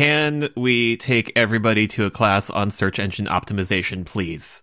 Can we take everybody to a class on search engine optimization, please?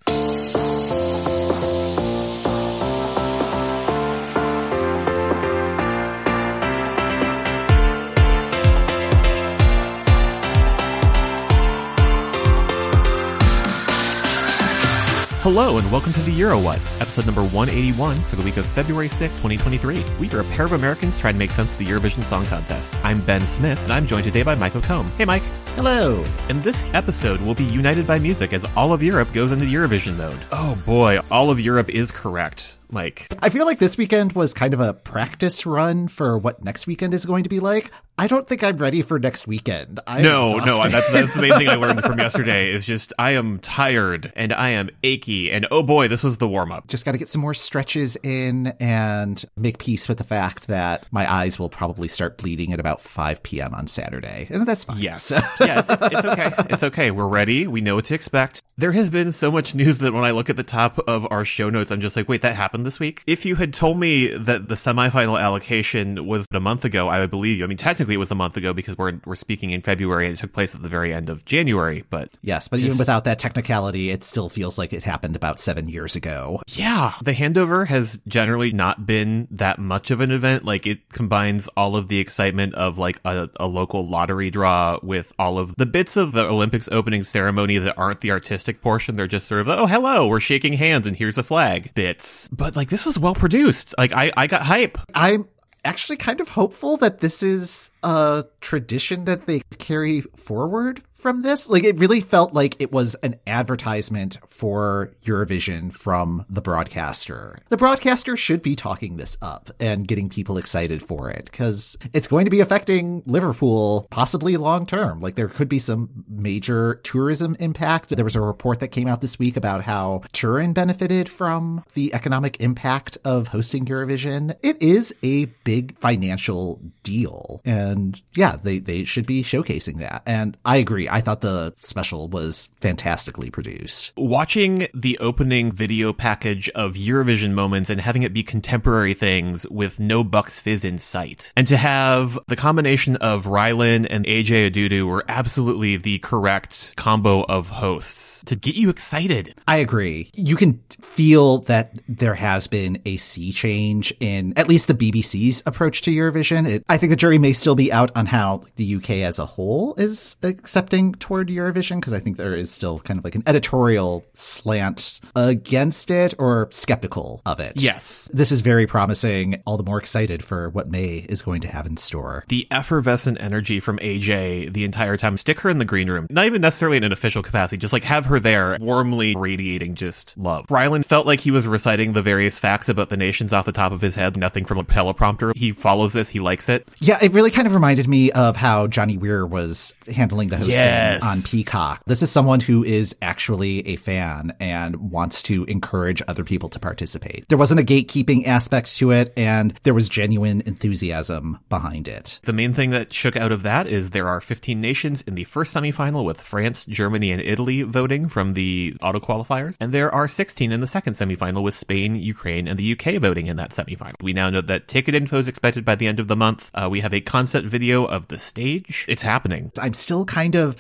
Hello and welcome to the Euro What, episode number 181 for the week of February 6, 2023. We are a pair of Americans trying to make sense of the Eurovision Song Contest. I'm Ben Smith, and I'm joined today by Michael Combe. Hey, Mike. Hello. And this episode we'll be united by music as all of Europe goes into Eurovision mode. Oh boy, all of Europe is correct. Like, I feel like this weekend was kind of a practice run for what next weekend is going to be like. I don't think I'm ready for next weekend. I'm no, exhausted. no, that's, that's the main thing I learned from yesterday is just I am tired and I am achy and oh boy, this was the warm up. Just got to get some more stretches in and make peace with the fact that my eyes will probably start bleeding at about 5 p.m. on Saturday. And that's fine. Yes. yeah, it's, it's, it's okay. It's okay. We're ready. We know what to expect. There has been so much news that when I look at the top of our show notes, I'm just like, wait, that happened this week? If you had told me that the semifinal allocation was a month ago, I would believe you. I mean, technically it was a month ago because we're, we're speaking in February and it took place at the very end of January, but Yes, but even without that technicality, it still feels like it happened about seven years ago. Yeah, the handover has generally not been that much of an event. Like it combines all of the excitement of like a, a, local lottery draw with all of the bits of the Olympics opening ceremony that aren't the artistic portion. They're just sort of, oh, hello, we're shaking hands and here's a flag bits. But like this was well produced. Like I, I got hype. I'm actually kind of hopeful that this is a tradition that they carry forward from this. Like it really felt like it was an advertisement for Eurovision from the broadcaster. The broadcaster should be talking this up and getting people excited for it because it's going to be affecting Liverpool possibly long term. Like there could be some major tourism impact. There was a report that came out this week about how Turin benefited from the economic impact of hosting Eurovision. It is a big financial deal. And yeah, they, they should be showcasing that. And I agree. I thought the special was fantastically produced. Watching the opening video package of Eurovision moments and having it be contemporary things with no Bucks Fizz in sight. And to have the combination of Rylan and AJ Odudu were absolutely the correct combo of hosts to get you excited. I agree. You can feel that there has been a sea change in at least the BBC's approach to Eurovision. It, I think the jury may still be out on how the UK as a whole is accepting toward Eurovision because I think there is still kind of like an editorial slant against it or skeptical of it. Yes. This is very promising. All the more excited for what May is going to have in store. The effervescent energy from AJ the entire time. Stick her in the green room. Not even necessarily in an official capacity, just like have her there warmly radiating just love. Rylan felt like he was reciting the various facts about the nations off the top of his head, nothing from a teleprompter. He follows this, he likes it. Yeah, it really kind of reminded me of how Johnny Weir was handling the hosting Yes. on Peacock. This is someone who is actually a fan and wants to encourage other people to participate. There wasn't a gatekeeping aspect to it, and there was genuine enthusiasm behind it. The main thing that shook out of that is there are 15 nations in the first semifinal with France, Germany, and Italy voting from the auto qualifiers, and there are 16 in the second semifinal with Spain, Ukraine, and the UK voting in that semifinal. We now know that ticket info is expected by the end of the month. Uh, we have a concept video of the stage. It's happening. I'm still kind of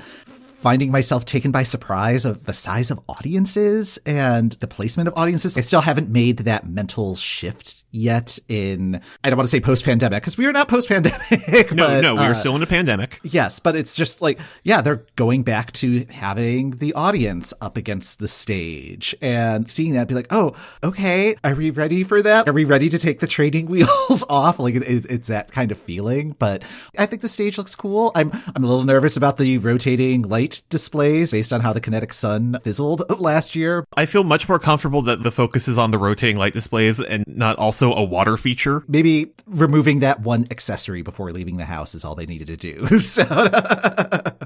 finding myself taken by surprise of the size of audiences and the placement of audiences. I still haven't made that mental shift yet in, I don't want to say post pandemic because we are not post pandemic. No, no, we uh, are still in a pandemic. Yes, but it's just like, yeah, they're going back to having the audience up against the stage and seeing that be like, oh, okay, are we ready for that? Are we ready to take the training wheels off? Like it, it's that kind of feeling, but I think the stage looks cool. I'm, I'm a little nervous about the rotating light displays based on how the kinetic sun fizzled last year. I feel much more comfortable that the focus is on the rotating light displays and not also a water feature. Maybe removing that one accessory before leaving the house is all they needed to do. So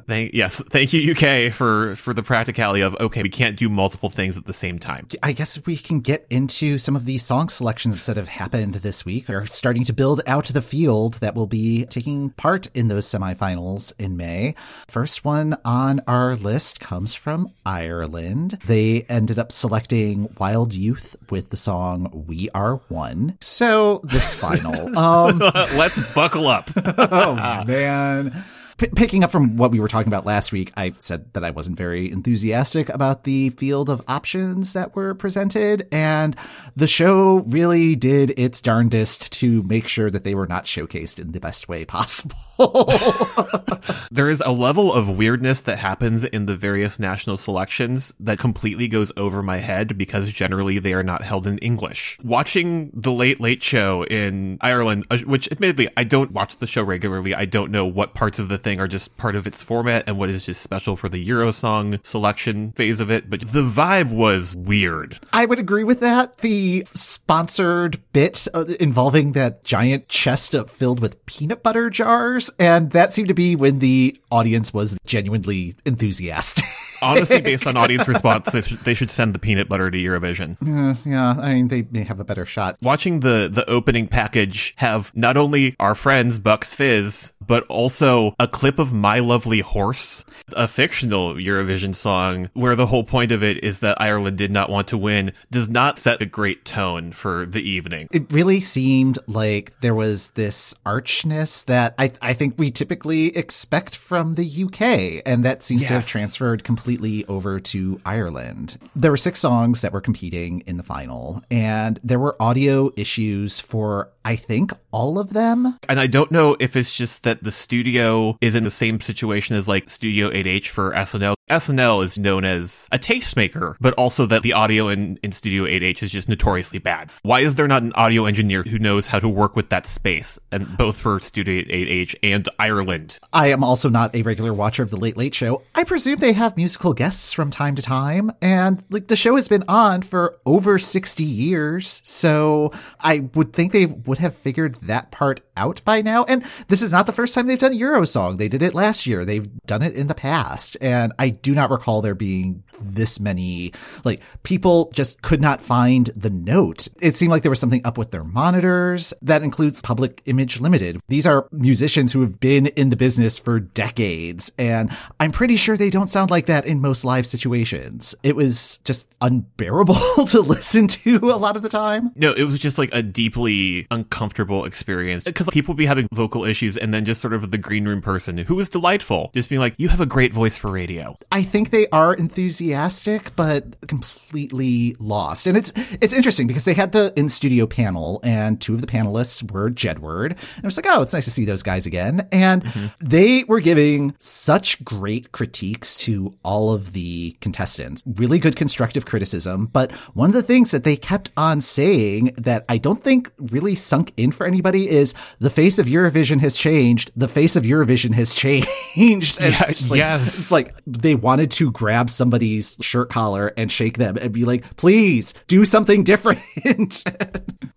Thank yes, thank you UK for for the practicality of okay, we can't do multiple things at the same time. I guess we can get into some of the song selections that have happened this week or starting to build out the field that will be taking part in those semifinals in May. First one on our list comes from Ireland. They ended up selecting Wild Youth with the song We Are One. So this final, um, Let's buckle up. oh man. P- picking up from what we were talking about last week, I said that I wasn't very enthusiastic about the field of options that were presented, and the show really did its darndest to make sure that they were not showcased in the best way possible. there is a level of weirdness that happens in the various national selections that completely goes over my head because generally they are not held in English. Watching the Late Late Show in Ireland, uh, which admittedly I don't watch the show regularly, I don't know what parts of the thing are just part of its format and what is just special for the Eurosong selection phase of it, but the vibe was weird. I would agree with that. The sponsored bit uh, involving that giant chest filled with peanut butter jars, and that seemed to be when the audience was genuinely enthusiastic. Honestly, based on audience response, they should, they should send the peanut butter to Eurovision. Uh, yeah, I mean, they may have a better shot. Watching the, the opening package have not only our friends Bucks Fizz, but also a clip of My Lovely Horse, a fictional Eurovision song where the whole point of it is that Ireland did not want to win, does not set a great tone for the evening. It really seemed like there was this archness that I, I think we typically expect from the UK, and that seems yes. to have transferred completely completely over to Ireland. There were six songs that were competing in the final, and there were audio issues for, I think, all of them. And I don't know if it's just that the studio is in the same situation as like Studio 8H for SNL. SNL is known as a tastemaker, but also that the audio in, in Studio 8H is just notoriously bad. Why is there not an audio engineer who knows how to work with that space, and both for Studio 8H and Ireland? I am also not a regular watcher of the Late Late Show. I presume they have musical guests from time to time, and like the show has been on for over 60 years, so I would think they would have figured that part out by now. And this is not the first time they've done Eurosong. They did it last year. They've done it in the past. And I do not recall there being this many, like people just could not find the note. It seemed like there was something up with their monitors. That includes Public Image Limited. These are musicians who have been in the business for decades. And I'm pretty sure they don't sound like that in most live situations. It was just unbearable to listen to a lot of the time. No, it was just like a deeply uncomfortable experience because people be having vocal issues and then just sort of the green room person who was delightful, just being like, you have a great voice for radio. I think they are enthusiastic, but completely lost. And it's, it's interesting because they had the in studio panel and two of the panelists were Jedward. And I was like, oh, it's nice to see those guys again. And mm-hmm. they were giving such great critiques to all of the contestants, really good constructive criticism. But one of the things that they kept on saying that I don't think really sunk in for anybody is the face of Eurovision has changed. The face of Eurovision has changed. And yeah, it's like, yes. It's like they wanted to grab somebody's shirt collar and shake them and be like, please do something different.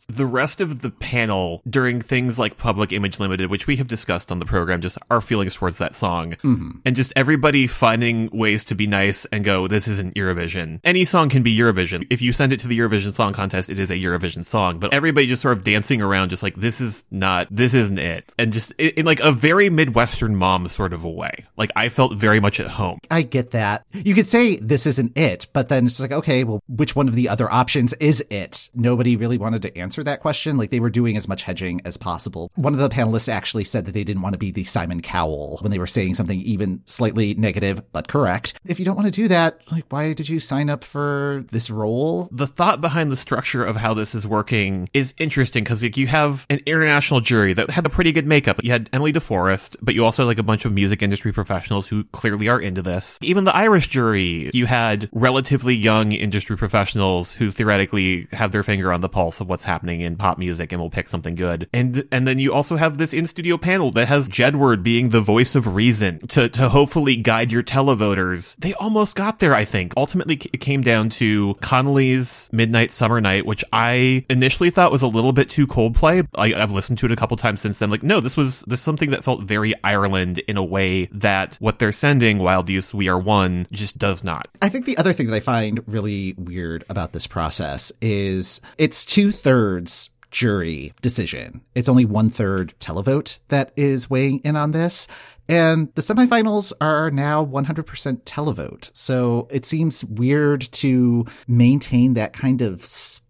the rest of the panel during things like Public Image Limited, which we have discussed on the program, just our feelings towards that song, mm-hmm. and just everybody finding ways to be nice and go, this isn't Eurovision. Any song can be Eurovision. If you send it to the Eurovision Song Contest, it is a Eurovision song, but everybody just sort of dancing around, just like, this is not, this isn't it. And just in, in like a very Midwestern mom sort of a way. Like I felt very much at home. I get that. You could say this isn't it, but then it's like, okay, well, which one of the other options is it? Nobody really wanted to answer that question. Like they were doing as much hedging as possible. One of the panelists actually said that they didn't want to be the Simon Cowell when they were saying something even slightly negative, but correct. If you don't want to do that, like, why did you sign up for this role? The thought behind the structure of how this is working is interesting because like, you have an international jury that had a pretty good makeup. You had Emmelie de Forest, but you also had like a bunch of music industry professionals who clearly are into this. Even the Irish jury, you had relatively young industry professionals who theoretically have their finger on the pulse of what's happening in pop music and will pick something good. And and then you also have this in studio panel that has Jedward being the voice of reason to to hopefully guide your televoters. They almost got there, I think. Ultimately, it came down to Connolly's Midnight Summer Night, which I initially thought was a little bit too Coldplay. I, I've listened to it a couple times since then. Like, no, this was this is something that felt very Ireland in a way that what they're sending, Wild Youth, We Are One, just does not. I think the other thing that I find really weird about this process is it's two thirds jury decision. It's only one third televote that is weighing in on this. And the semifinals are now 100% televote. So it seems weird to maintain that kind of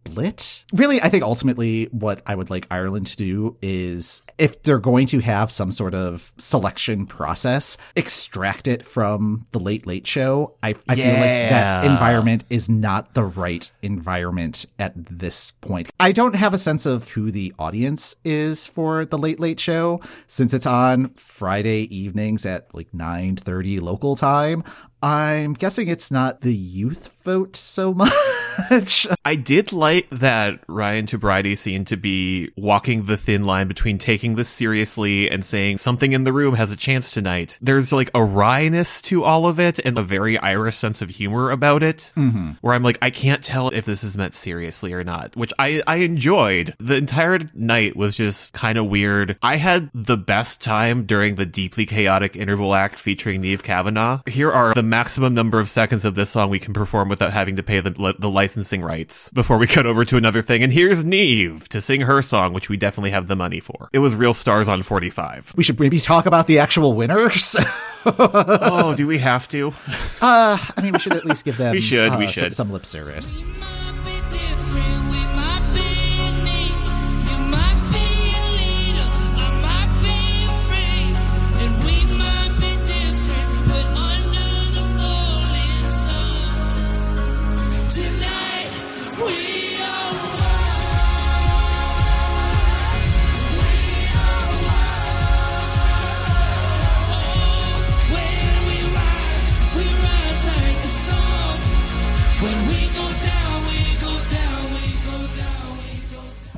split. Really, I think ultimately what I would like Ireland to do is if they're going to have some sort of selection process, extract it from the Late Late Show. I, I feel like that environment is not the right environment at this point. I don't have a sense of who the audience is for the Late Late Show since it's on Friday evenings at like 9:30 local time. I'm guessing it's not the youth vote so much. I did like that Ryan Tubridy seemed to be walking the thin line between taking this seriously and saying something in the room has a chance tonight. There's like a wryness to all of it and a very Irish sense of humor about it, Mm-hmm. where I'm like, I can't tell if this is meant seriously or not, which I, I enjoyed. The entire night was just kind of weird. I had the best time during the deeply chaotic interval act featuring Niamh Kavanagh. Here are the maximum number of seconds of this song we can perform without having to pay the, the licensing rights before we cut over to another thing. And here's Niamh to sing her song, which we definitely have the money for. It was Real Stars on 45. We should maybe talk about the actual winners. oh, do we have to? uh, I mean, we should at least give them We should, uh, we some- should. some lip service.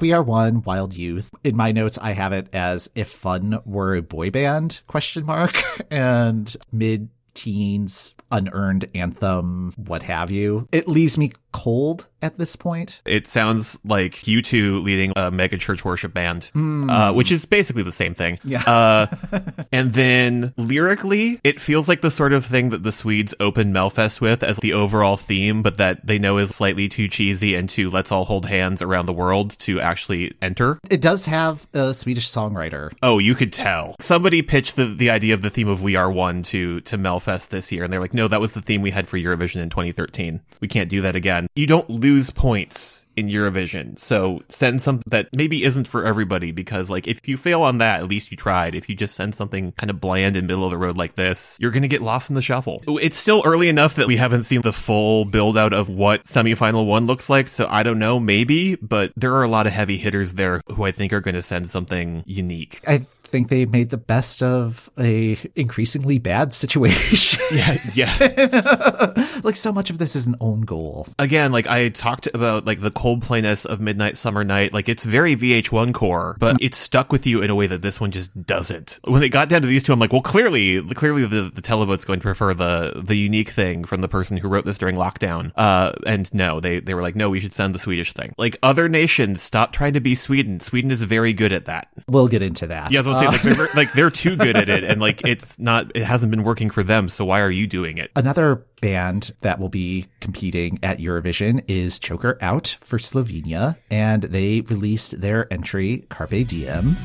We are one wild youth. In my notes, I have it as if fun were a boy band question mark and mid teens unearned anthem, what have you. It leaves me cold at this point. It sounds like U2 leading a mega church worship band, uh, which is basically the same thing. Yeah. Uh, and then lyrically, it feels like the sort of thing that the Swedes open Melfest with as the overall theme, but that they know is slightly too cheesy and too let's all hold hands around the world to actually enter. It does have a Swedish songwriter. Oh, you could tell. Somebody pitched the, the idea of the theme of We Are One to, to Melfest this year, and they're like, no, that was the theme we had for Eurovision in 2013. We can't do that again. You don't lose points in Eurovision, so send something that maybe isn't for everybody, because, like, if you fail on that, at least you tried. If you just send something kind of bland and middle of the road like this, you're gonna get lost in the shuffle. It's still early enough that we haven't seen the full build out of what semifinal one looks like, so I don't know, maybe, but there are a lot of heavy hitters there who I think are gonna send something unique. I think they made the best of a increasingly bad situation. Yeah, yeah. like so much of this is an own goal. Again, like I talked about like the Coldplayness of Midnight Summer Night, like it's very VH1 core, but it's stuck with you in a way that this one just doesn't. When it got down to these two, I'm like, well, clearly, clearly the, the televote's going to prefer the, the unique thing from the person who wrote this during lockdown. Uh, and no, they, they were like, no, we should send the Swedish thing. Like other nations, stop trying to be Sweden. Sweden is very good at that. We'll get into that. Yeah, I was gonna say, like, they're, like, they're too good at it, and like, it's not, it hasn't been working for them, so why are you doing it? Another band that will be competing at Eurovision is Joker Out for Slovenia, and they released their entry Carpe Diem.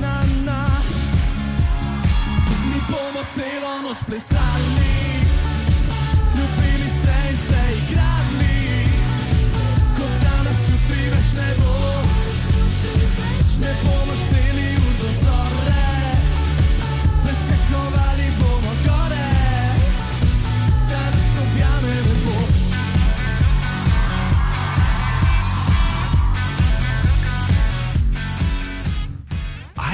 na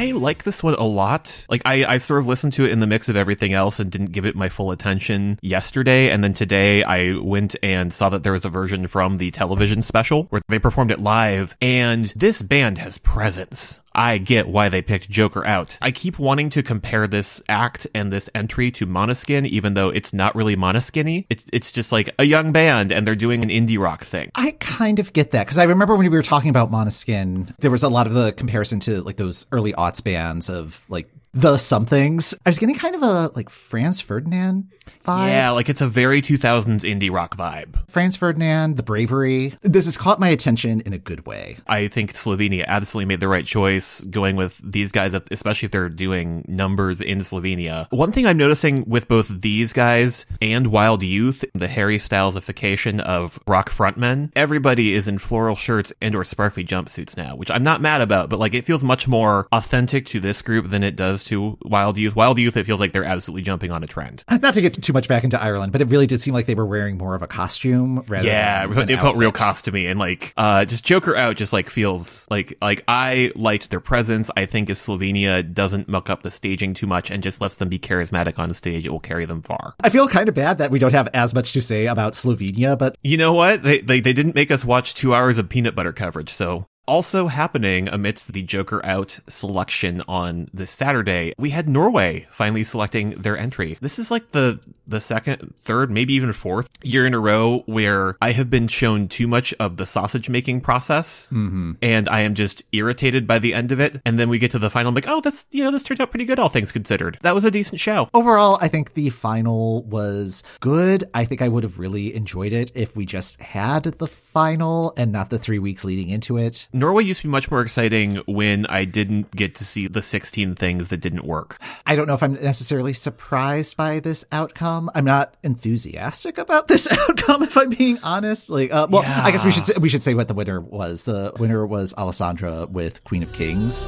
I like this one a lot. Like I, I sort of listened to it in the mix of everything else and didn't give it my full attention yesterday. And then today I went and saw that there was a version from the television special where they performed it live. And this band has presence. I get why they picked Joker out. I keep wanting to compare this act and this entry to Måneskin, even though it's not really Monoskinny. It, it's just like a young band and they're doing an indie rock thing. I kind of get that because I remember when we were talking about Måneskin, there was a lot of the comparison to like those early aughts bands of like the somethings. I was getting kind of a like Franz Ferdinand vibe. Yeah, like it's a very 2000s indie rock vibe. Franz Ferdinand, the bravery. This has caught my attention in a good way. I think Slovenia absolutely made the right choice going with these guys, especially if they're doing numbers in Slovenia. One thing I'm noticing with both these guys and Wild Youth, the Harry Stylesification of rock frontmen, everybody is in floral shirts and or sparkly jumpsuits now, which I'm not mad about, but like it feels much more authentic to this group than it does to Wild Youth. Wild Youth, it feels like they're absolutely jumping on a trend. Not to get too much back into Ireland, but it really did seem like they were wearing more of a costume rather Yeah, it an felt real outfit. costumey and like uh just Joker out just like feels like like I liked their presence. I think if Slovenia doesn't muck up the staging too much and just lets them be charismatic on the stage, it will carry them far. I feel kind of bad that we don't have as much to say about Slovenia, but You know what? They they, they didn't make us watch two hours of peanut butter coverage, so also happening amidst the Joker out selection on this Saturday, we had Norway finally selecting their entry. This is like the the second, third, maybe even fourth year in a row where I have been shown too much of the sausage making process, mm-hmm. and I am just irritated by the end of it. And then we get to the final, I'm like, oh, that's you know, this turned out pretty good, all things considered. That was a decent show. overall, I think the final was good. I think I would have really enjoyed it if we just had the final and not the three weeks leading into it. Norway used to be much more exciting when I didn't get to see the 16 things that didn't work. I don't know if I'm necessarily surprised by this outcome. I'm not enthusiastic about this outcome, if I'm being honest. Like, uh, well, I guess we should say, we should say what the winner was. The winner was Alessandra with Queen of Kings.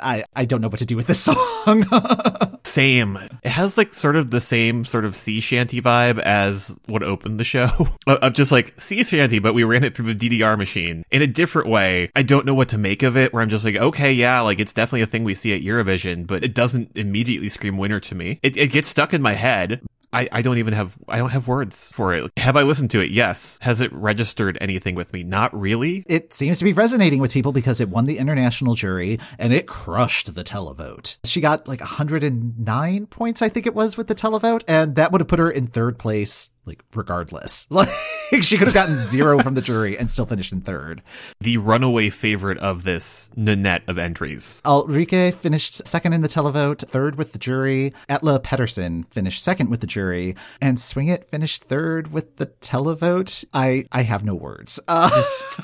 I, I don't know what to do with this song. Same. It has like sort of the same sort of sea shanty vibe as what opened the show. of just like sea shanty, but we ran it through the DDR machine in a different way. I don't know what to make of it, where I'm just like, okay, yeah, like it's definitely a thing we see at Eurovision, but it doesn't immediately scream winner to me. It, it gets stuck in my head. I, I don't even have I don't have words for it. Have I listened to it? Yes. Has it registered anything with me? Not really. it seems to be resonating with people because it won the international jury and it crushed the televote. She got like 109 points, I think it was, with the televote, and that would have put her in third place, like regardless. Like she could have gotten zero from the jury and still finished in third. The runaway favorite of this Nanette of entries. Ulrikke finished second in the televote, third with the jury. Atle Pettersen finished second with the jury, and Swing It finished third with the televote. I I have no words. Uh,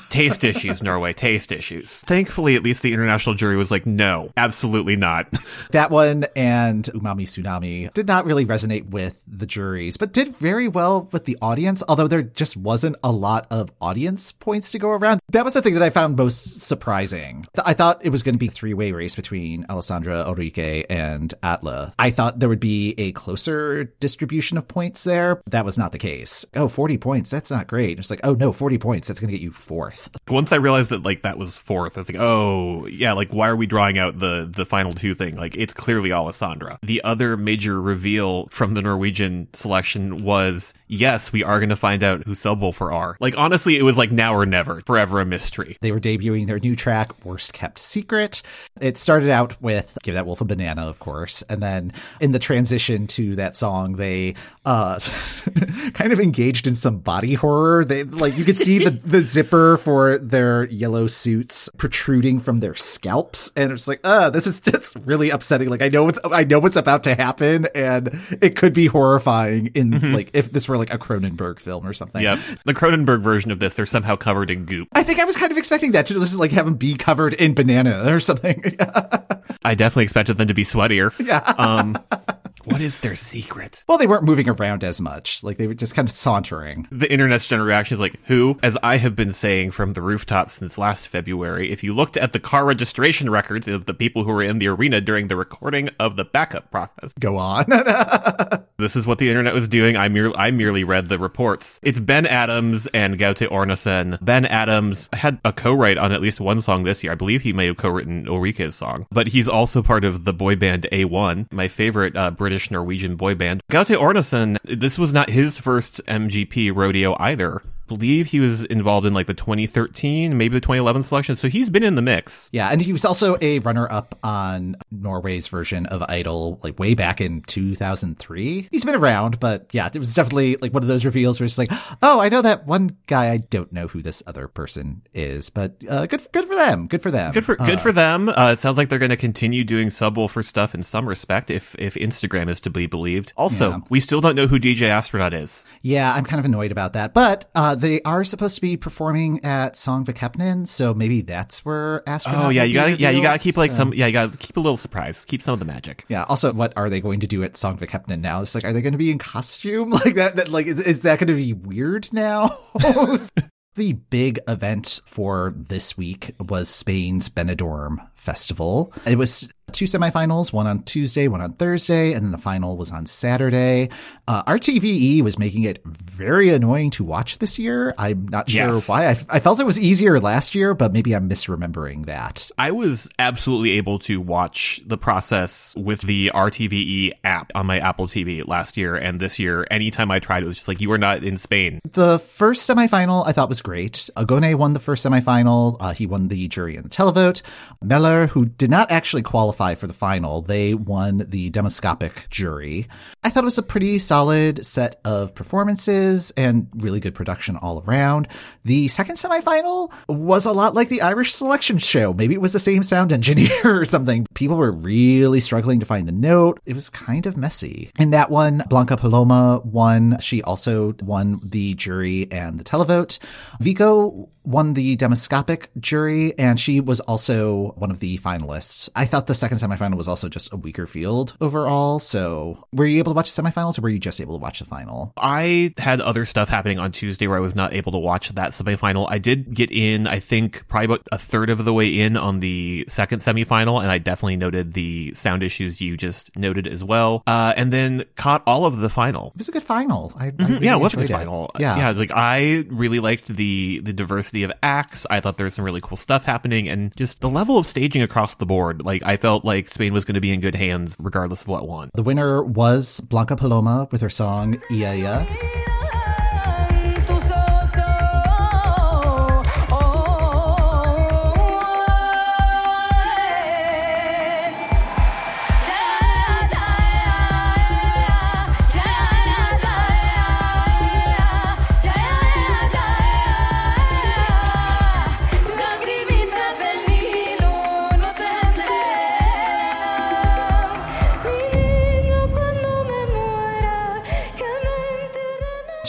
taste issues, Norway, taste issues. Thankfully, at least the international jury was like, no, absolutely not. that one and Umami Tsunami did not really resonate with the juries, but did very well with the audience, although there just wasn't a lot of audience points to go around. That was the thing that I found most surprising. I thought it was going to be a three-way race between Alessandra Ulrikke and Atle. I thought there would be a closer distribution of points there. That was not the case. Oh, 40 points. That's not great. It's like, oh no, 40 points. That's going to get you fourth. Once I realized that like that was fourth, I was like, oh yeah, like why are we drawing out the the final two thing? Like it's clearly Alessandra. The other major reveal from the Norwegian selection was yes, we are going to find out who Subwoolfer are. Like honestly, it was like now or never, forever a mystery. They were debuting their new track, Worst Kept Secret. It started out with Give That Wolf a Banana, of course. And then in the transition to that song, they uh kind of engaged in some body horror. They like you could see the, the zipper for their yellow suits protruding from their scalps. And it's like, uh, this is just really upsetting. Like I know what's I know what's about to happen and it could be horrifying in like if this were like a Cronenberg film or something. Yeah, The Cronenberg version of this, they're somehow covered in goop. I think I was kind of expecting that to just like have them be covered in banana or something. I definitely expected them to be sweatier. Yeah. Um, what is their secret? well, they weren't moving around as much. Like they were just kind of sauntering. The internet's general reaction is like, who? As I have been saying from the rooftop since last February, if you looked at the car registration records of the people who were in the arena during the recording of the backup process, Go on. This is what the internet was doing. I, mere- I merely read the reports. It's Ben Adams and Gaute Ormåsen. Ben Adams had a co-write on at least one song this year. I believe he may have co-written Ulrikke's song, but he's also part of the boy band A1, my favorite uh, British Norwegian boy band. Gaute Ormåsen, this was not his first MGP rodeo either. Believe he was involved in like the 2013, maybe the 2011 selection. So he's been in the mix. Yeah, and he was also a runner-up on Norway's version of Idol, like way back in 2003. He's been around, but yeah, it was definitely like one of those reveals where it's like, oh, I know that one guy. I don't know who this other person is, but uh, good, good for them. Good for them. Good for good for them. Uh, it sounds like they're going to continue doing Subwoolfer stuff in some respect, if if Instagram is to be believed. Also, Yeah. we still don't know who DJ Astronaut is. Yeah, I'm kind of annoyed about that, but uh, Uh, they are supposed to be performing at Song Vikepnen, so maybe that's where astronaut. Oh yeah, you got to yeah, you got to keep like so- some yeah, you got to keep a little surprise, keep some of the magic. Yeah. Also, what are they going to do at Song Vikepnen now? It's like, are they going to be in costume like that? That like, is, is that going to be weird now? the big event for this week was Spain's Benidorm Festival. It was two semifinals, one on Tuesday, one on Thursday, and then the final was on Saturday. Uh, RTVE was making it very annoying to watch this year. I'm not sure Yes. why. I, I felt it was easier last year, but maybe I'm misremembering that. I was absolutely able to watch the process with the RTVE app on my Apple TV last year and this year. Anytime I tried, it was just like you are not in Spain. The first semifinal I thought was great. Agoney won the first semifinal. Uh, he won the jury and the televote. Meler, who did not actually qualify for the final, they won the demoscopic jury. I thought it was a pretty solid set of performances and really good production all around. The second semifinal was a lot like the Irish selection show. Maybe it was the same sound engineer or something. People were really struggling to find the note. It was kind of messy. In that one, Blanca Paloma won. She also won the jury and the televote. Vicco won the demoscopic jury, and she was also one of the finalists. I thought the second semifinal was also just a weaker field overall. So, were you able to watch the semifinals, or were you just able to watch the final? I had other stuff happening on Tuesday where I was not able to watch that semifinal. I did get in, I think, probably about a third of the way in on the second semifinal, and I definitely noted the sound issues you just noted as well. Uh, and then caught all of the final. It was a good final. I, I Mhm. really yeah, it was a good it. final. Yeah. yeah, like I really liked the the diversity of acts. I thought there was some really cool stuff happening, and just the level of staging across the board. Like I felt like Spain was going to be in good hands regardless of what won. The winner was Blanca Paloma with her song Eaea.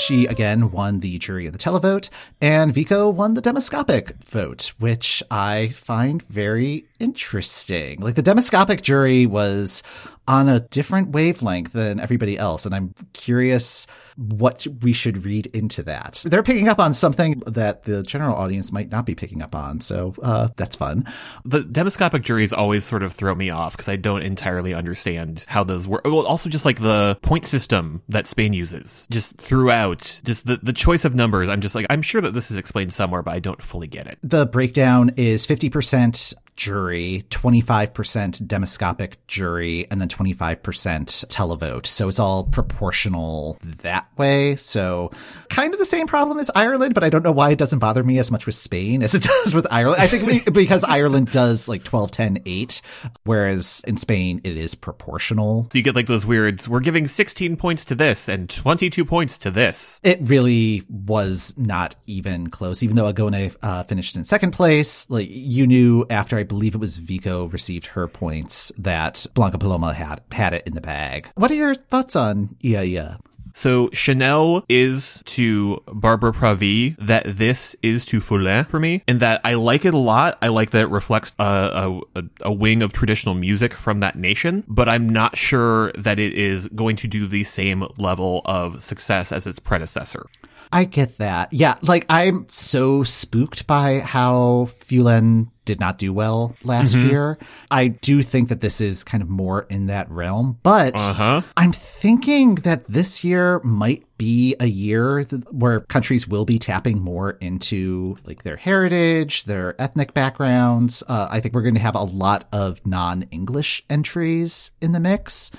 She again won the jury of the televote, and Vicco won the demoscopic vote, which I find very interesting. Like the demoscopic jury was on a different wavelength than everybody else, and I'm curious what we should read into that. They're picking up on something that the general audience might not be picking up on, so uh, that's fun. The demoscopic juries always sort of throw me off because I don't entirely understand how those work. Well, also just like the point system that Spain uses, just throughout, just the the choice of numbers. I'm just like I'm sure that this is explained somewhere, but I don't fully get it. The breakdown is 50% jury, 25% demoscopic jury, and then 25% televote. So it's all proportional that way. So kind of the same problem as Ireland, but I don't know why it doesn't bother me as much with Spain as it does with Ireland. I think we- because Ireland does like 12, 10, 8, whereas in Spain it is proportional. So you get like those weirds. We're giving 16 points to this and 22 points to this. It really was not even close. Even though Agoney uh, finished in second place, like you knew after I believe it was Vicco received her points that Blanca Paloma had had it in the bag. What are your thoughts on Yeah Yeah? So Chanel is to Barbara Pravi that this is to Fulenn for me, and that I like it a lot. I like that it reflects a, a- a wing of traditional music from that nation, but I'm not sure that it is going to do the same level of success as its predecessor. I get that. Yeah, like I'm so spooked by how Fulenn did not do well last year. I do think that this is kind of more in that realm, but Uh-huh. I'm thinking that this year might be a year th- where countries will be tapping more into like their heritage, their ethnic backgrounds. Uh, I think we're going to have a lot of non-English entries in the mix.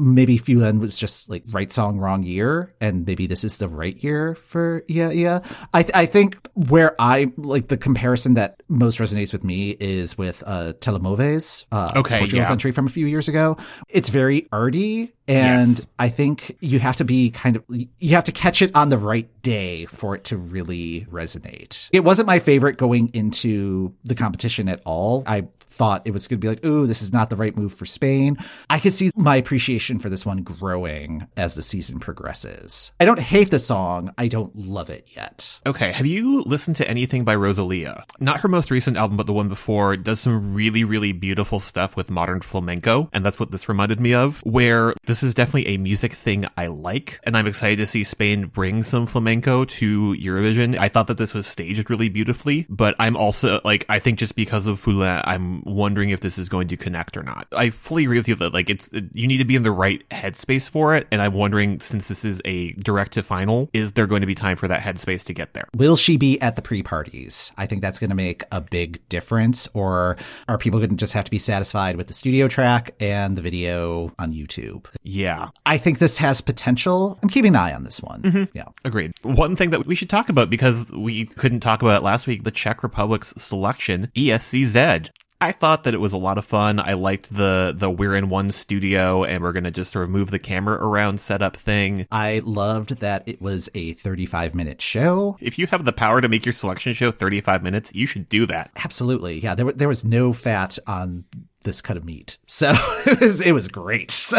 Maybe Fulenn was just like right song, wrong year, and maybe this is the right year for yeah, yeah. I th- I think where I like the comparison that most resonates with me is with uh Telemóveis, uh, Okay, Portugal's yeah. entry from a few years ago. It's very arty, and Yes. I think you have to be kind of you have to catch it on the right day for it to really resonate. It wasn't my favorite going into the competition at all. I thought it was going to be like, ooh, this is not the right move for Spain. I could see my appreciation for this one growing as the season progresses. I don't hate the song. I don't love it yet. Okay, have you listened to anything by Rosalia? Not her most recent album, but the one before, does some really, really beautiful stuff with modern flamenco, and that's what this reminded me of, where this is definitely a music thing I like, and I'm excited to see Spain bring some flamenco to Eurovision. I thought that this was staged really beautifully, but I'm also, like, I think just because of Fulenn, I'm wondering if this is going to connect or not. I fully agree with you that, like, it's, you need to be in the right headspace for it, and I'm wondering, since this is a direct to final, is there going to be time for that headspace to get there? Will she be at the pre parties? I think that's going to make a big difference. Or are people going to just have to be satisfied with the studio track and the video on YouTube? Yeah, I think this has potential. I'm keeping an eye on this one. Mm-hmm. Yeah. agreed. One thing that we should talk about because we couldn't talk about it last week, the Czech Republic's selection, ESCZ. I thought that it was a lot of fun. I liked the the we're in one studio and we're gonna just sort of move the camera around setup thing. I loved that it was a 35 minute show. If you have the power to make your selection show 35 minutes, you should do that. Absolutely. Yeah. There, there was no fat on this cut of meat. So it was, it was great.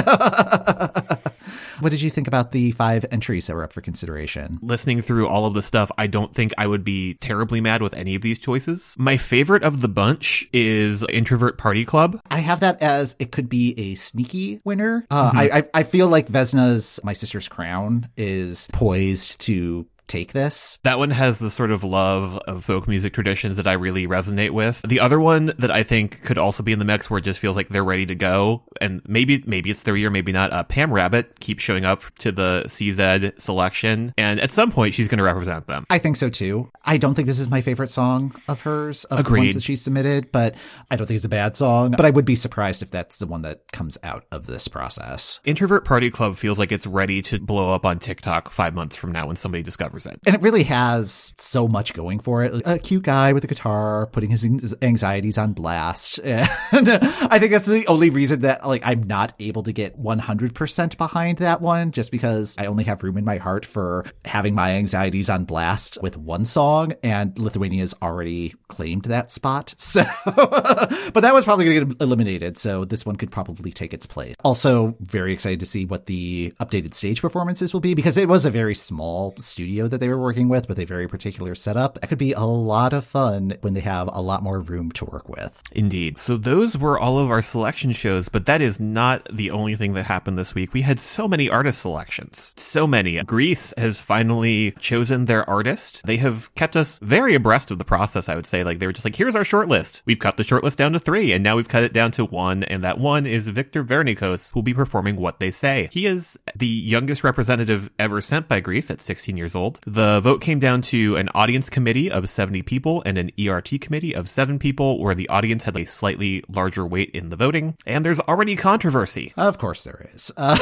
what did you think about the five entries that were up for consideration? Listening through all of the stuff, I don't think I would be terribly mad with any of these choices. My favorite of the bunch is Introvert Party Club. I have that as it could be a sneaky winner. Uh, I, I I feel like Vesna's My Sister's Crown is poised to take this. That one has the sort of love of folk music traditions that I really resonate with. The other one that I think could also be in the mix where it just feels like they're ready to go, and maybe maybe it's their year, maybe not. Uh, Pam Rabbit keeps showing up to the CZ selection, and at some point she's going to represent them. I think so too. I don't think this is my favorite song of hers of the Agreed. ones that she submitted, but I don't think it's a bad song. But I would be surprised if that's the one that comes out of this process. Introvert Party Club feels like it's ready to blow up on TikTok five months from now when somebody discovers it. And it really has so much going for it. A cute guy with a guitar putting his his anxieties on blast. And I think that's the only reason that like I'm not able to get 100% behind that one just because I only have room in my heart for having my anxieties on blast with one song and Lithuania's already claimed that spot. So but that was probably going to get eliminated, so this one could probably take its place. Also very excited to see what the updated stage performances will be because it was a very small studio that they were working with with a very particular setup. It could be a lot of fun when they have a lot more room to work with. Indeed. So those were all of our selection shows, but that is not the only thing that happened this week. We had so many artist selections. So many. Greece has finally chosen their artist. They have kept us very abreast of the process, I would say. Like they were just like, here's our short list. We've cut the short list down to three, and now we've cut it down to one, and that one is Victor Vernicos, who'll be performing What They Say. He is the youngest representative ever sent by Greece at 16 years old. The vote came down to an audience committee of 70 people and an ERT committee of seven people, where the audience had a slightly larger weight in the voting. And there's already controversy. Of course there is. Uh,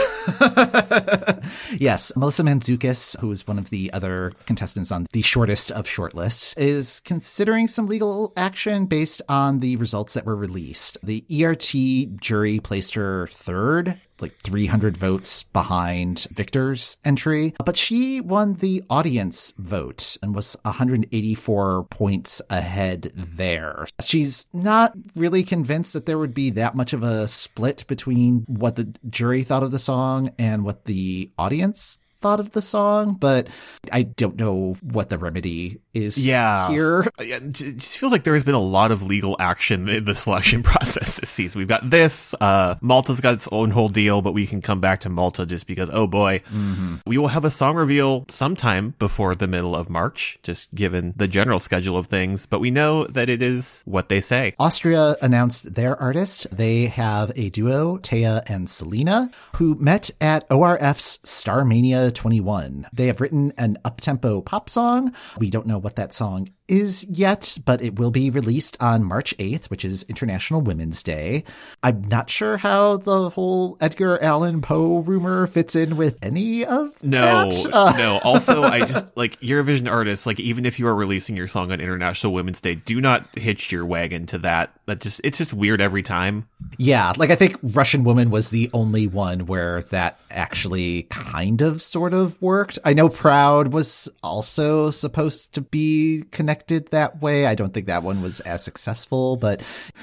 yes, Melissa Mantzoukis, who is one of the other contestants on the shortest of shortlists, is considering some legal action based on the results that were released. The ERT jury placed her third like 300 votes behind Victor's entry, but she won the audience vote and was 184 points ahead there. She's not really convinced that there would be that much of a split between what the jury thought of the song and what the audience thought of the song, but I don't know what the remedy is Yeah. here. Yeah, It just feels like there has been a lot of legal action in the selection process this season. We've got this. Uh, Malta's got its own whole deal, but we can come back to Malta just because, oh boy, we will have a song reveal sometime before the middle of March, just given the general schedule of things. But we know that it is what they say. Austria announced their artist. They have a duo, Teya and Salena, who met at ORF's Starmania 21. They have written an uptempo pop song. We don't know what that song is yet, but it will be released on March 8th, which is International Women's Day. I'm not sure how the whole Edgar Allan Poe rumor fits in with any of No, that. Uh, no. Also, I just like Eurovision artists. Like, even if you are releasing your song on International Women's Day, do not hitch your wagon to that. That just it's just weird every time. Yeah, like I think Russian Woman was the only one where that actually kind of sort of worked. I know Proud was also supposed to be connected that way. I don't think that one was as successful, but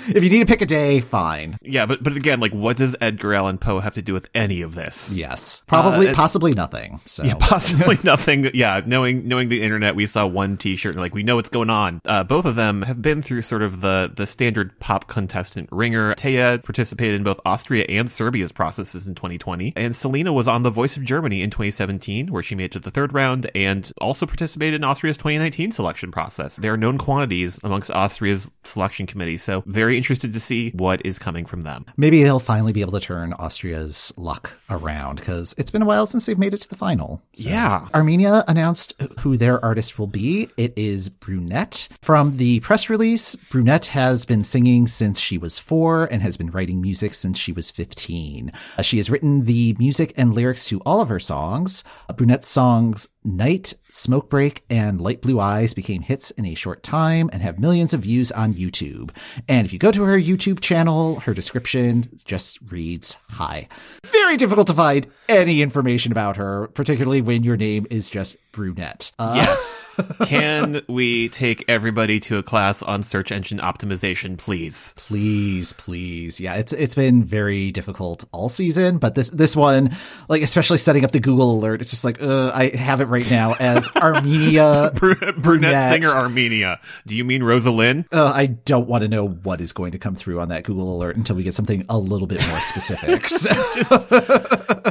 if you need to pick a day, fine. Yeah, but but again, like, what does Edgar Allan Poe have to do with any of this? Yes. Probably Uh, possibly nothing. So Yeah, possibly nothing. Yeah, knowing knowing the internet, we saw one T-shirt and like we know what's going on. Uh, both of them have been through sort of the the standard pop contestant ringer. Taya participated in both Austria and Serbia's processes in 2020, and Selena was on The Voice of Germany in 2017, where she made it to the third round, and also participated in Austria's 2019 selection process. They are known quantities amongst Austria's selection committee, so very interested to see what is coming from them. maybe they'll finally be able to turn Austria's luck around because it's been a while since they've made it to the final. So- Yeah. Armenia announced who their artist will be. It is Brunette. From the press release, Brunette has been singing since she was four and has been writing music since she was 15. Uh, she has written the music and lyrics to all of her songs. Uh, Brunette's songs Night, Smoke Break, and Light Blue Eyes became hits in a short time and have millions of views on YouTube. And if you go to her YouTube channel, her description just reads Hi. Very difficult to find any information about her, particularly when your name is just Brunette. Uh, Yes. Can we take everybody to a class on search engine optimization, please? Please, please. Yeah, it's it's been very difficult all season, but this this one, like especially setting up the Google alert, it's just like uh, I have it right now as Armenia Brunette, Brunette. singer Armenia. Do you mean Rosalind? Uh, I don't want to know what is going to come through on that Google alert until we get something a little bit more specific. So-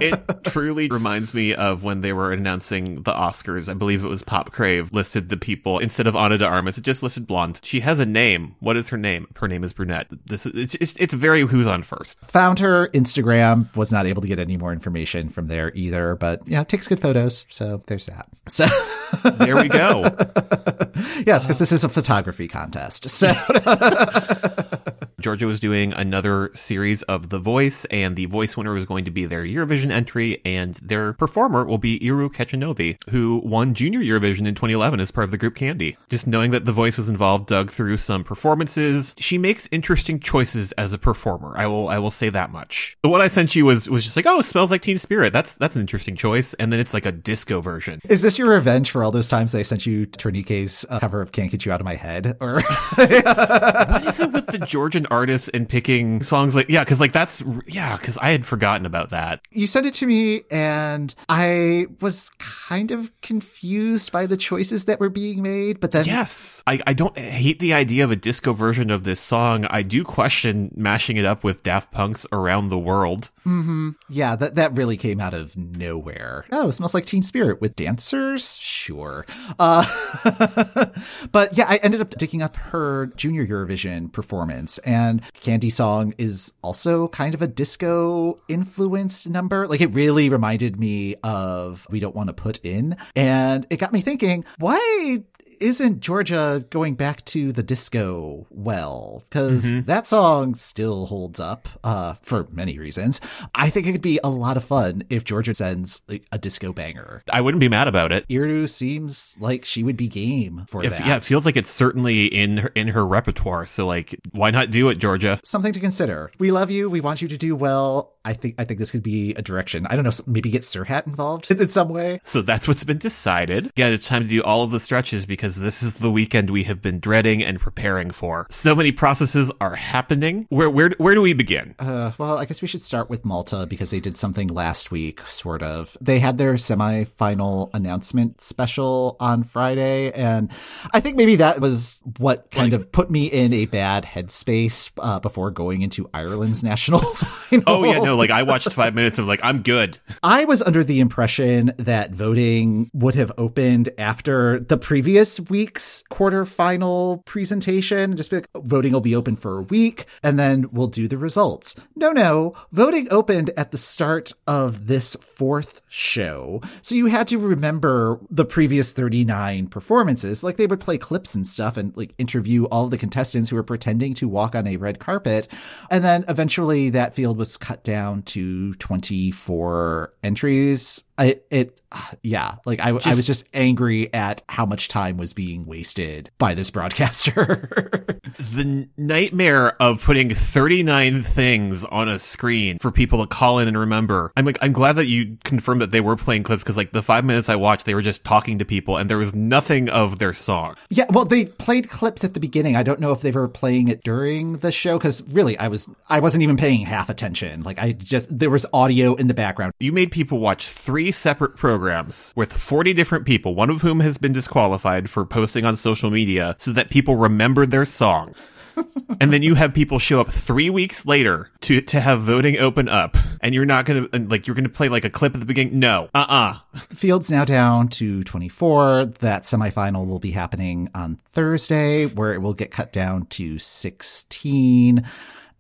It truly reminds me of when they were announcing the Oscars. I believe it was Pop Crave listed the people instead of Ana de Armas. It just listed blonde. She has a name. What is her name? Her name is Brunette. This is it's it's, it's very who's on first. Found her Instagram, was not able to get any more information from there either, but yeah, takes good photos. So there's that. So There we go. yes, because this is a photography contest. So Georgia was doing another series of The Voice, and the voice winner was going to be their Eurovision entry, and their performer will be Iru Khechanovi, who won Junior Eurovision in 2011 as part of the group Candy. Just knowing that The Voice was involved, dug through some performances. She makes interesting choices as a performer. I will, I will say that much. The one I sent you was was just like, oh, smells like Teen Spirit. That's that's an interesting choice, and then it's like a disco version. is this your revenge for all those times I sent you Trinike's uh, cover of Can't Get You Out of My Head? Or what is it with the Georgian artists and picking songs like yeah because like that's yeah because i had forgotten about that. You sent it to me and I was kind of confused by the choices that were being made, but then yes. I, I don't hate the idea of a disco version of this song. I do question mashing it up with daft punk's around the world Yeah, that that really came out of nowhere. Oh, it smells like Teen Spirit with dancers? Sure. Uh, but yeah, I ended up digging up her junior Eurovision performance and Candy Song is also kind of a disco influenced number. Like it really reminded me of We Don't Want to Put In. And it got me thinking, why isn't Georgia going back to the disco well? Because that song still holds up uh, for many reasons. I think it could be a lot of fun if Georgia sends like, a disco banger. i wouldn't be mad about it Iru seems like she would be game for if, that. yeah it feels like it's certainly in her, in her repertoire so like why not do it georgia Something to consider. We love you. We want you to do well. I think I think this could be a direction. I don't know. Maybe get Sirhat involved in some way. so that's what's been decided yeah it's time to do all of the stretches because because this is the weekend we have been dreading and preparing for. So many processes are happening. Where where where do we begin? Uh, well, I guess we should start with Malta because they did something last week, sort of. They had their semifinal announcement special on Friday, and I think maybe that was what kind of put me in a bad headspace uh, before going into Ireland's national final. Oh yeah, no, like I watched five minutes of like I'm good. I was under the impression that voting would have opened after the previous week's quarterfinal presentation. Just be like, voting will be open for a week and then we'll do the results. No, no. Voting opened at the start of this fourth show. So you had to remember the previous 39 performances. Like they would play clips and stuff and like interview all the contestants who were pretending to walk on a red carpet. And then eventually that field was cut down to 24 entries. I, it, yeah, like I, I was just angry at how much time was being wasted by this broadcaster. The nightmare of putting 39 things on a screen for people to call in and remember. I'm like, I'm glad that you confirmed that they were playing clips because like the five minutes I watched, they were just talking to people and there was nothing of their song. yeah, well, they played clips at the beginning. I don't know if they were playing it during the show because really, I was, I wasn't even paying half attention. Like I just, there was audio in the background. You made people watch three separate programs with 40 different people, one of whom has been disqualified for posting on social media so that people remembered their song. and then you have people show up three weeks later to, to have voting open up and you're not gonna, like, you're gonna play like a clip at the beginning. No. Uh-uh. The field's now down to 24. That semifinal will be happening on Thursday, where it will get cut down to 16.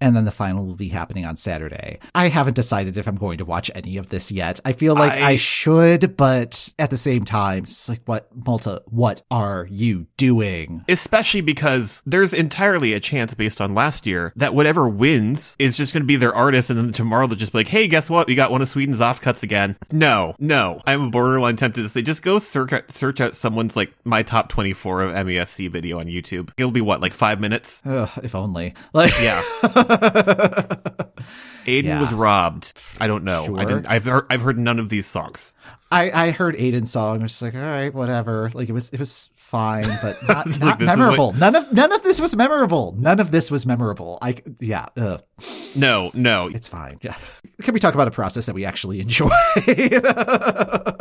And then the final will be happening on Saturday. I haven't decided if I'm going to watch any of this yet. I feel like I, I- should, but at the same time, it's like, what, Malta, what are you doing? Especially because there's entirely a chance based on last year that whatever wins is just going to be their artist, and then tomorrow they'll just be like, "Hey, guess what? We got one of Sweden's offcuts again." No, no, I'm borderline tempted to say just go search out, search out someone's like my top 24 of MESC video on YouTube. It'll be what like five minutes. Ugh, if only. Like, Yeah. Aiden Yeah. was robbed. I don't know. I didn't, I've heard, I've heard none of these songs. I, I heard Aiden's song. I was just like, all right, whatever. Like it was, it was fine, but not, not like, is memorable. None of, none of this was memorable. None of this was memorable. I, yeah, ugh, No, no. it's fine. Yeah. Can we talk about a process that we actually enjoy?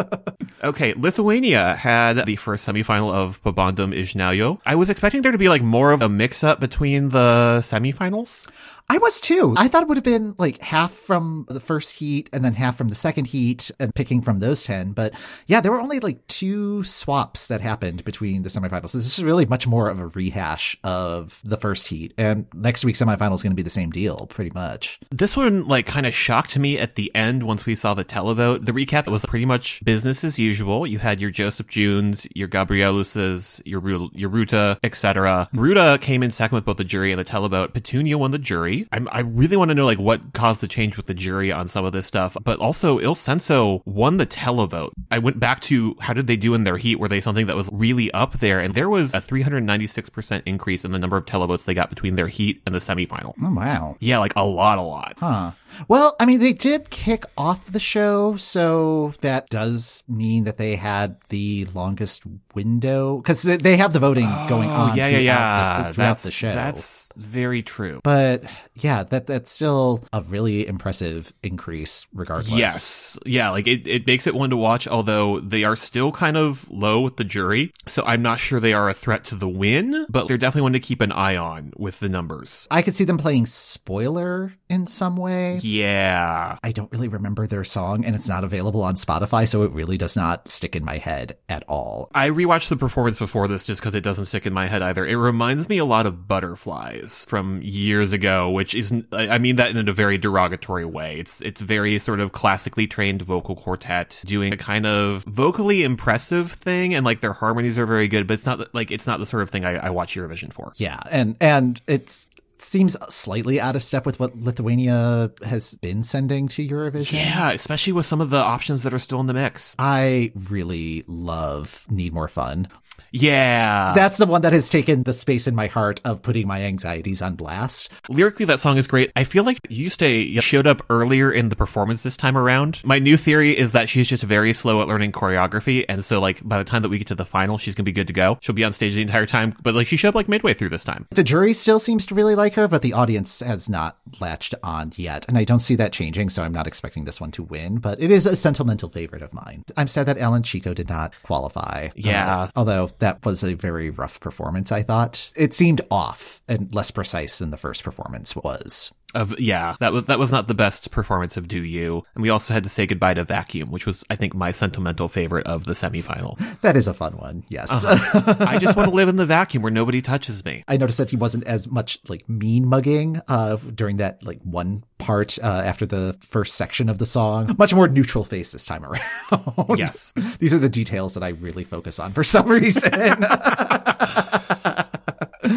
Okay, Lithuania had the first semifinal of Pabandom iš naujo. I was expecting there to be like more of a mix up between the semifinals. I was too. I thought it would have been like half from the first heat and then half from the second heat and picking from those 10. But yeah, there were only like two swaps that happened between the semifinals. This is really much more of a rehash of the first heat. And next week's semifinal is going to be the same deal, pretty much. This one like kind of shocked me at the end once we saw the televote. The recap was pretty much business as usual. You had your Joseph Junes, your Gabrielus's, your your Ruta, etc. Ruta came in second with both the jury and the televote. Petunia won the jury. I'm, I really want to know like what caused the change with the jury on some of this stuff. But also Il Senso won the televote. I went back to how did they do in their heat? Were they something that was really up there? And there was a 396% increase in the number of televotes they got between their heat and the semifinal. Oh, wow. Yeah, like a lot, a lot. Huh. Well, I mean, they did kick off the show, so that does mean that they had the longest window because they have the voting going oh, on. Oh, yeah, yeah, throughout yeah. The, throughout that's the show. That's very true. but yeah, that that's still a really impressive increase, regardless. Yes. Yeah, like it, it makes it one to watch, although they are still kind of low with the jury. So I'm not sure they are a threat to the win, but they're definitely one to keep an eye on with the numbers. I could see them playing spoiler in some way. Yeah. I don't really remember their song, and it's not available on Spotify, so it really does not stick in my head at all. I rewatched the performance before this just because it doesn't stick in my head either. It reminds me a lot of Butterflies from years ago, which isn't, I I mean that in a very derogatory way. It's, it's very sort of classically trained vocal quartet doing a kind of vocally impressive thing and like their harmonies are very good, but it's not like, it's not the sort of thing I, I watch Eurovision for. Yeah, and and it's seems slightly out of step with what Lithuania has been sending to Eurovision. Yeah, especially with some of the options that are still in the mix. I really love Need More Fun. Yeah. That's the one that has taken the space in my heart of putting my anxieties on blast. Lyrically, that song is great. I feel like Yuste showed up earlier in the performance this time around. My new theory is that she's just very slow at learning choreography, and so like by the time that we get to the final, she's gonna be good to go. She'll be on stage the entire time, but like she showed up like midway through this time. The jury still seems to really like her, but the audience has not latched on yet. And I don't see that changing, so I'm not expecting this one to win, but it is a sentimental favorite of mine. I'm sad that Alan Chico did not qualify. Yeah. Uh, although that was a very rough performance, I thought. It seemed off and less precise than the first performance was. Of yeah, that was that was not the best performance of Do You, and we also had to say goodbye to Vacuum, which was I think my sentimental favorite of the semifinal. That is a fun one, yes. I just want to live in the vacuum where nobody touches me. I noticed that he wasn't as much like mean mugging uh, during that like one part uh, after the first section of the song. Much more neutral face this time around. Yes. These are the details that I really focus on for some reason.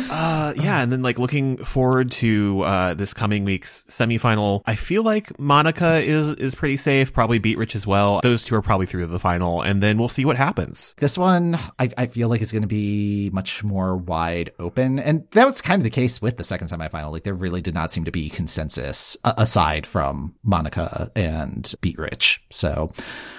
Uh, yeah, and then like looking forward to uh, this coming week's semifinal, I feel like Monika is is pretty safe. Probably Beat Rich as well. Those two are probably through to the final, and then we'll see what happens. this one, I, I feel like is going to be much more wide open. And that was kind of the case with the second semifinal. Like there really did not seem to be consensus uh, aside from Monika and Beat Rich. So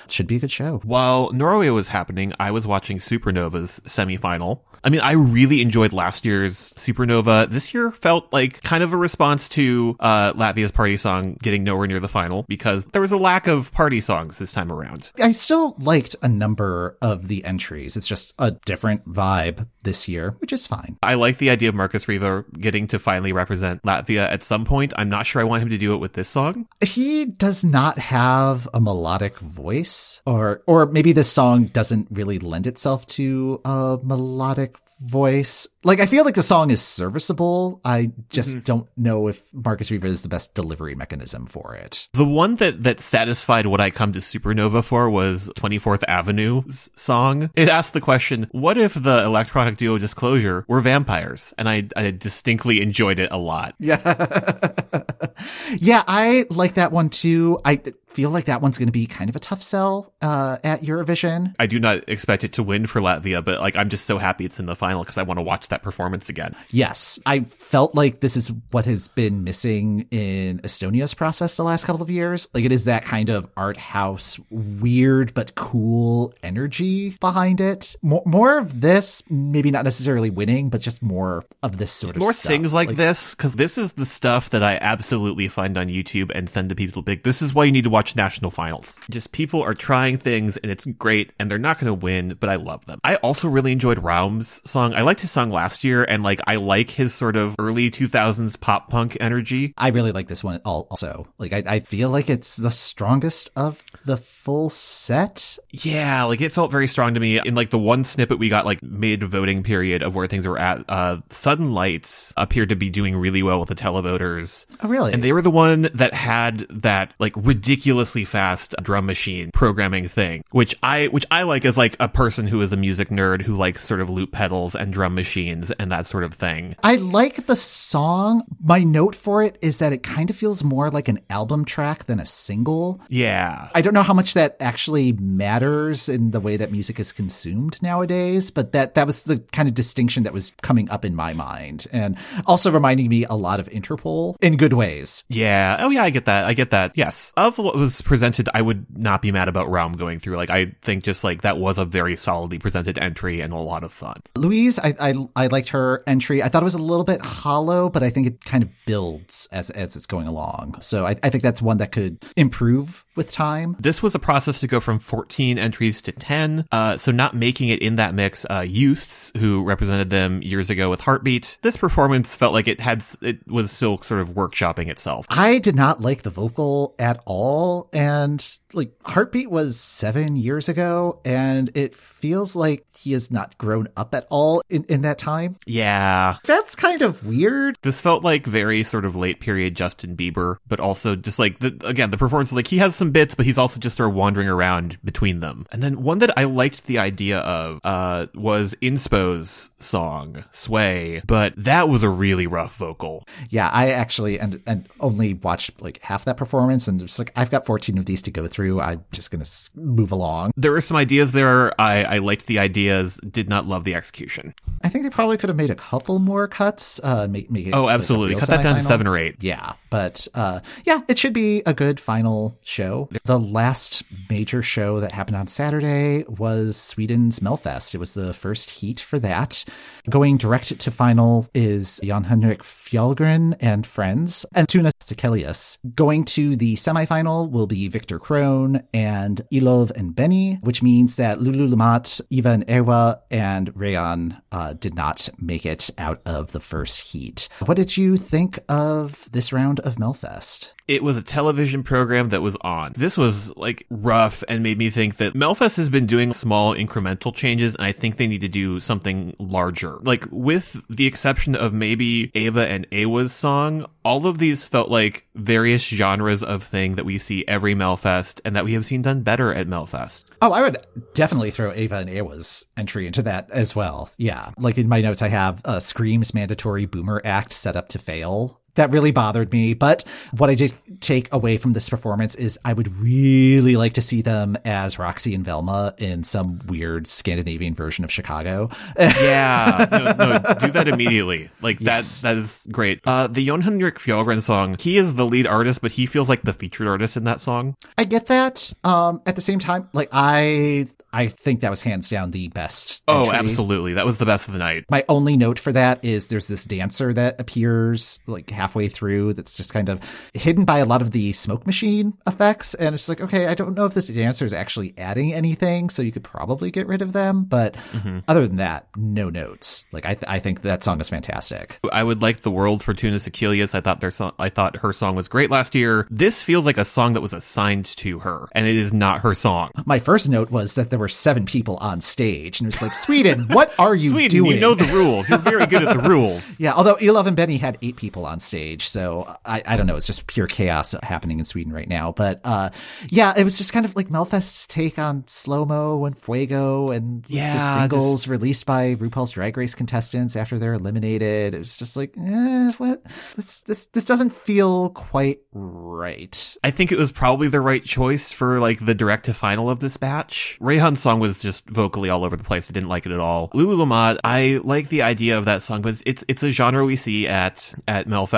should be a good show. While Norway was happening, I was watching Supernova's semifinal. I mean, I really enjoyed last year's Supernova. This year felt like kind of a response to uh, Latvia's party song getting nowhere near the final because there was a lack of party songs this time around. I still liked a number of the entries. It's just a different vibe this year, which is fine. I like the idea of Markus Riva getting to finally represent Latvia at some point. I'm not sure I want him to do it with this song. He does not have a melodic voice, or or maybe this song doesn't really lend itself to a melodic voice. Like I feel like the song is serviceable. I just mm-hmm. don't know if Markus Riva is the best delivery mechanism for it. The one that that satisfied what I come to Supernova for was 24th Avenue's song. It asked the question, what if the electronic duo Disclosure were vampires? And I, I distinctly enjoyed it a lot. Yeah. yeah, I like that one too. I feel like that one's going to be kind of a tough sell uh, at Eurovision. I do not expect it to win for Latvia, but like I'm just so happy it's in the final because I want to watch that performance again. Yes, I felt like this is what has been missing in Estonia's process the last couple of years. Like it is that kind of art house, weird but cool energy behind it. More, more of this, maybe not necessarily winning, but just more of this sort of More stuff. things like, this because this is the stuff that I absolutely find on YouTube and send to people. Big. This is why you need to watch national finals. Just people are trying things and it's great, and they're not going to win, but I love them. I also really enjoyed Raum's song. I liked his song last year, and like I like his sort of early 2000s pop punk energy. I really like this one also. Like I, I feel like it's the strongest of the full set. Yeah, like it felt very strong to me. In like the one snippet we got like mid voting period of where things were at, uh, Sudden Lights appeared to be doing really well with the televoters. Oh, really? And they were the one that had that like ridiculously fast drum machine programming thing, which I which I like as like a person who is a music nerd who likes sort of loop pedals and drum machines and that sort of thing. I like the song. My note for it is that it kind of feels more like an album track than a single. Yeah. I don't know how much that actually matters in the way that music is consumed nowadays, but that that was the kind of distinction that was coming up in my mind and also reminding me a lot of Interpol in good ways. Yeah. Oh yeah, I get that. I get that. Yes. Of what was presented, I would not be mad about Realm going through. Like I think just like that was a very solidly presented entry and a lot of fun. Louise, I, I I liked her entry. I thought it was a little bit hollow, but I think it kind of builds as as it's going along. So I, I think that's one that could improve with time. This was a process to go from 14 entries to 10. Uh, so not making it in that mix, uh, Justs, who represented them years ago with Heartbeat, this performance felt like it had, it was still sort of workshopping itself. I did not like the vocal at all. And like Heartbeat was seven years ago, and it feels like he has not grown up at all in, in that time. Yeah. That's kind of weird. This felt like very sort of late period Justin Bieber, but also just like the, again, the performance, like he has some bits, but he's also just sort of wandering around between them. And then one that I liked the idea of uh, was Inspo's song "Sway," but that was a really rough vocal. Yeah, I actually and and only watched like half that performance, and it's like I've got 14 of these to go through. I'm just gonna move along. There were some ideas there. I, I liked the ideas, did not love the execution. I think they probably could have made a couple more cuts. Uh, make, make it Oh, absolutely. real Cut that down to seven or eight. Yeah, but uh, yeah, it should be a good final show. The last major show that happened on Saturday was Sweden's Melfest. It was the first heat for that. Going direct to final is Jon Henrik Fjallgren and friends, and Tone Sekelius. Going to the semifinal will be Victor Crone and Elov and Benny, which means that Loulou Lamotte, Ivan Ewa, and Rejhan uh, did not make it out of the first heat. What did you think of this round of Melfest? It was a television program that was on. This was like rough and made me think that Melfest has been doing small incremental changes and I think they need to do something larger. Like with the exception of maybe Eva and Ewa's song, all of these felt like various genres of thing that we see every Melfest and that we have seen done better at Melfest. Oh, I would definitely throw Eva and Ewa's entry into that as well. Yeah. Like in my notes, I have uh, Scream's mandatory boomer act set up to fail. That really bothered me. But what I did take away from this performance is I would really like to see them as Roxy and Velma in some weird Scandinavian version of Chicago. Yeah, no, no, do that immediately. Like Yes. that, that is great. Uh, the Jon Henrik Fjallgren song, he is the lead artist, but he feels like the featured artist in that song. I get that. Um, at the same time, like I, I think that was hands down the best. Oh, entry. absolutely. That was the best of the night. My only note for that is there's this dancer that appears like halfway through that's just kind of hidden by a lot of the smoke machine effects. And it's like, okay, I don't know if this dancer is actually adding anything, so you could probably get rid of them. But mm-hmm. other than that, no notes. Like, I, th- I think that song is fantastic. I would like the world for Tone Sekelius. I thought their song, I thought her song was great last year. This feels like a song that was assigned to her, and it is not her song. My first note was that there were seven people on stage, and it was like, Sweden, what are you Sweden, doing? you know the rules. You're very good at the rules. Yeah, although Elov and Benny had eight people on stage, so I, I don't know. It's just pure chaos happening in Sweden right now. But uh, yeah, it was just kind of like Melfest's take on slow mo and Fuego and yeah, the singles released by RuPaul's Drag Race contestants after they're eliminated. It was just like, eh, what? This this this doesn't feel quite right. I think it was probably the right choice for like the direct to final of this batch. Rejhan's song was just vocally all over the place. I didn't like it at all. Loulou Lamotte, I like the idea of that song, but it's it's a genre we see at at Melfest,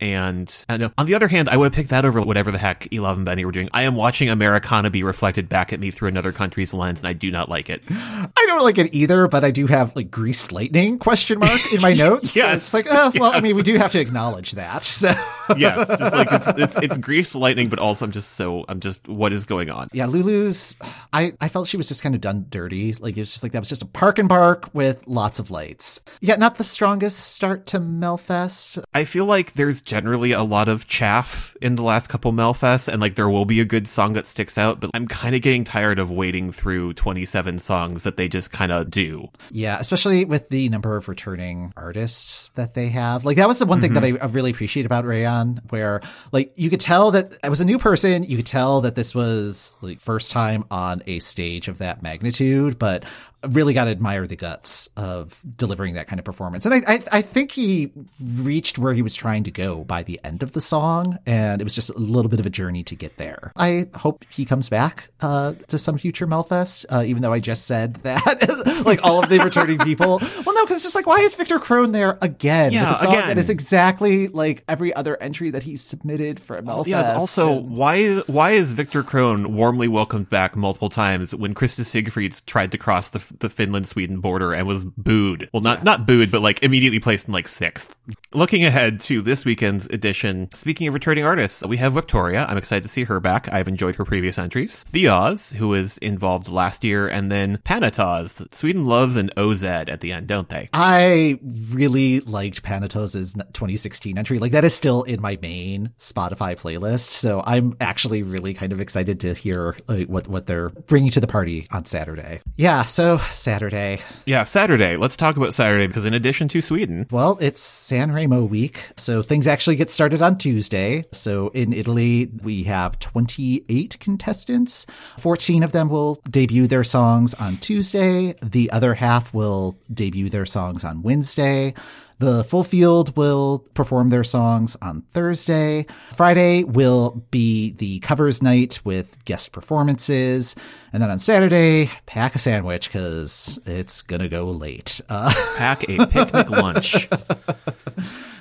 and uh, I know. On the other hand, I would have picked that over whatever the heck Elov and Benny were doing. I am watching Americana be reflected back at me through another country's lens, and I do not like it. I don't like it either, but I do have like greased lightning question mark in my notes. So it's like, oh, well, I mean, we do have to acknowledge that. So yes, just like it's it's, it's grief lightning, but also I'm just so I'm just what is going on. Yeah, Loulou's. I I felt she was just kind of done dirty. Like it was just like that was just a park and bark with lots of lights. Yeah, not the strongest start to Melfest. I feel like there's generally a lot of chaff in the last couple Melfests, and like there will be a good song that sticks out, but I'm kind of getting tired of waiting through 27 songs that they just kind of do. Yeah, especially with the number of returning artists that they have. Like that was the one thing that mm-hmm. I, I really appreciate about Rejhan, where like you could tell that I was a new person. You could tell that this was like first time on a stage of that magnitude, but really got to admire the guts of delivering that kind of performance. And I, I, I think he reached where he was trying to go by the end of the song, and it was just a little bit of a journey to get there. I hope he comes back uh, to some future Melfest, uh, even though I just said that, like all of the returning people. Well, no, because it's just like, why is Victor Crone there again? Yeah, with a song again. that is exactly like every other entry that he's submitted for Melfest. Yeah. Also, And- why why is Victor Crone warmly welcomed back multiple times when Krista Siegfrids tried to cross the the Finland Sweden border and was booed? Well, not not booed, but like immediately placed in like sixth. Looking ahead to this weekend's edition, speaking of returning artists, we have Victoria. I'm excited to see her back. I've enjoyed her previous entries. Theoz, who was involved last year, and then Panetoz. Sweden loves an OZ at the end, don't they? I really liked Panetoz's 2016 entry. Like that is still in my main Spotify playlist. So I'm actually really kind of excited to hear like, what what they're bringing to the party on Saturday. Yeah. So So, Saturday. Yeah, Saturday. Let's talk about Saturday because in addition to Sweden, Well, it's San Remo week, so things actually get started on Tuesday. So in Italy, we have 28 contestants. 14 of them will debut their songs on Tuesday. The other half will debut their songs on Wednesday. The full field will perform their songs on Thursday. Friday will be the covers night with guest performances. And then on Saturday, pack a sandwich because it's going to go late. Uh, pack a picnic lunch.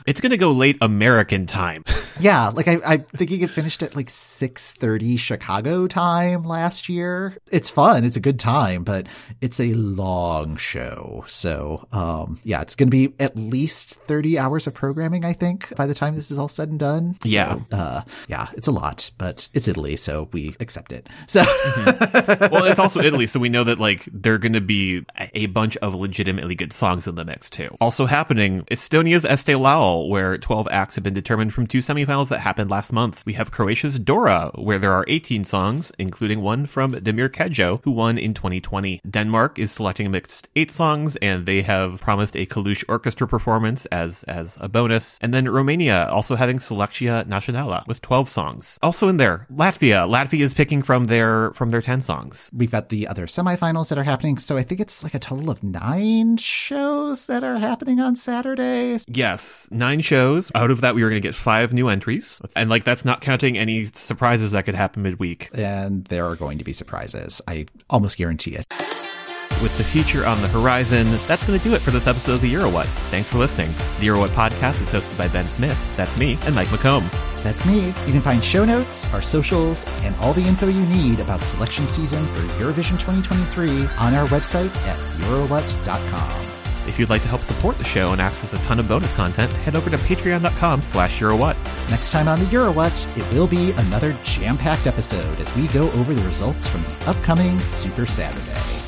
It's going to go late American time. Yeah, like I, I'm thinking it finished at like 6:30 Chicago time last year. It's fun, it's a good time, but it's a long show. So, um, yeah, it's going to be at least 30 hours of programming, I think, by the time this is all said and done. So, Yeah. uh, yeah, it's a lot, but it's Italy, so we accept it. So, well, it's also Italy, so we know that like they're going to be a- bunch of legitimately good songs in the mix too. Also happening, Estonia's Eesti Laul, where 12 acts have been determined from two semifinals that happened last month. We have Croatia's Dora, where there are 18 songs, including one from Damir Kedžo, who won in 2020. Denmark is selecting a mixed eight songs, and they have promised a Kalush orchestra performance as as a bonus. And then Romania also having Selectia Națională with 12 songs. Also in there, Latvia. Latvia is picking from their from their 10 songs. we've got the other semifinals that are happening. So I think it's like a total of nine shows that are happening on Saturday. Yes, nine shows. Out of that, we were going to get five new entries, and like that's not counting any surprises that could happen midweek. And there are going to be surprises. I almost guarantee it. With the future on the horizon, that's going to do it for this episode of the Euro What. Thanks for listening. The Euro What podcast is hosted by Ben Smith. That's me and Mike McComb. That's me. You can find show notes, our socials, and all the info you need about selection season for Eurovision 2023 on our website at eurowhat.com. If you'd like to help support the show and access a ton of bonus content, head over to patreon.com slash EuroWhat. Next time on the Eurowhat, it will be another jam-packed episode as we go over the results from the upcoming Super Saturday.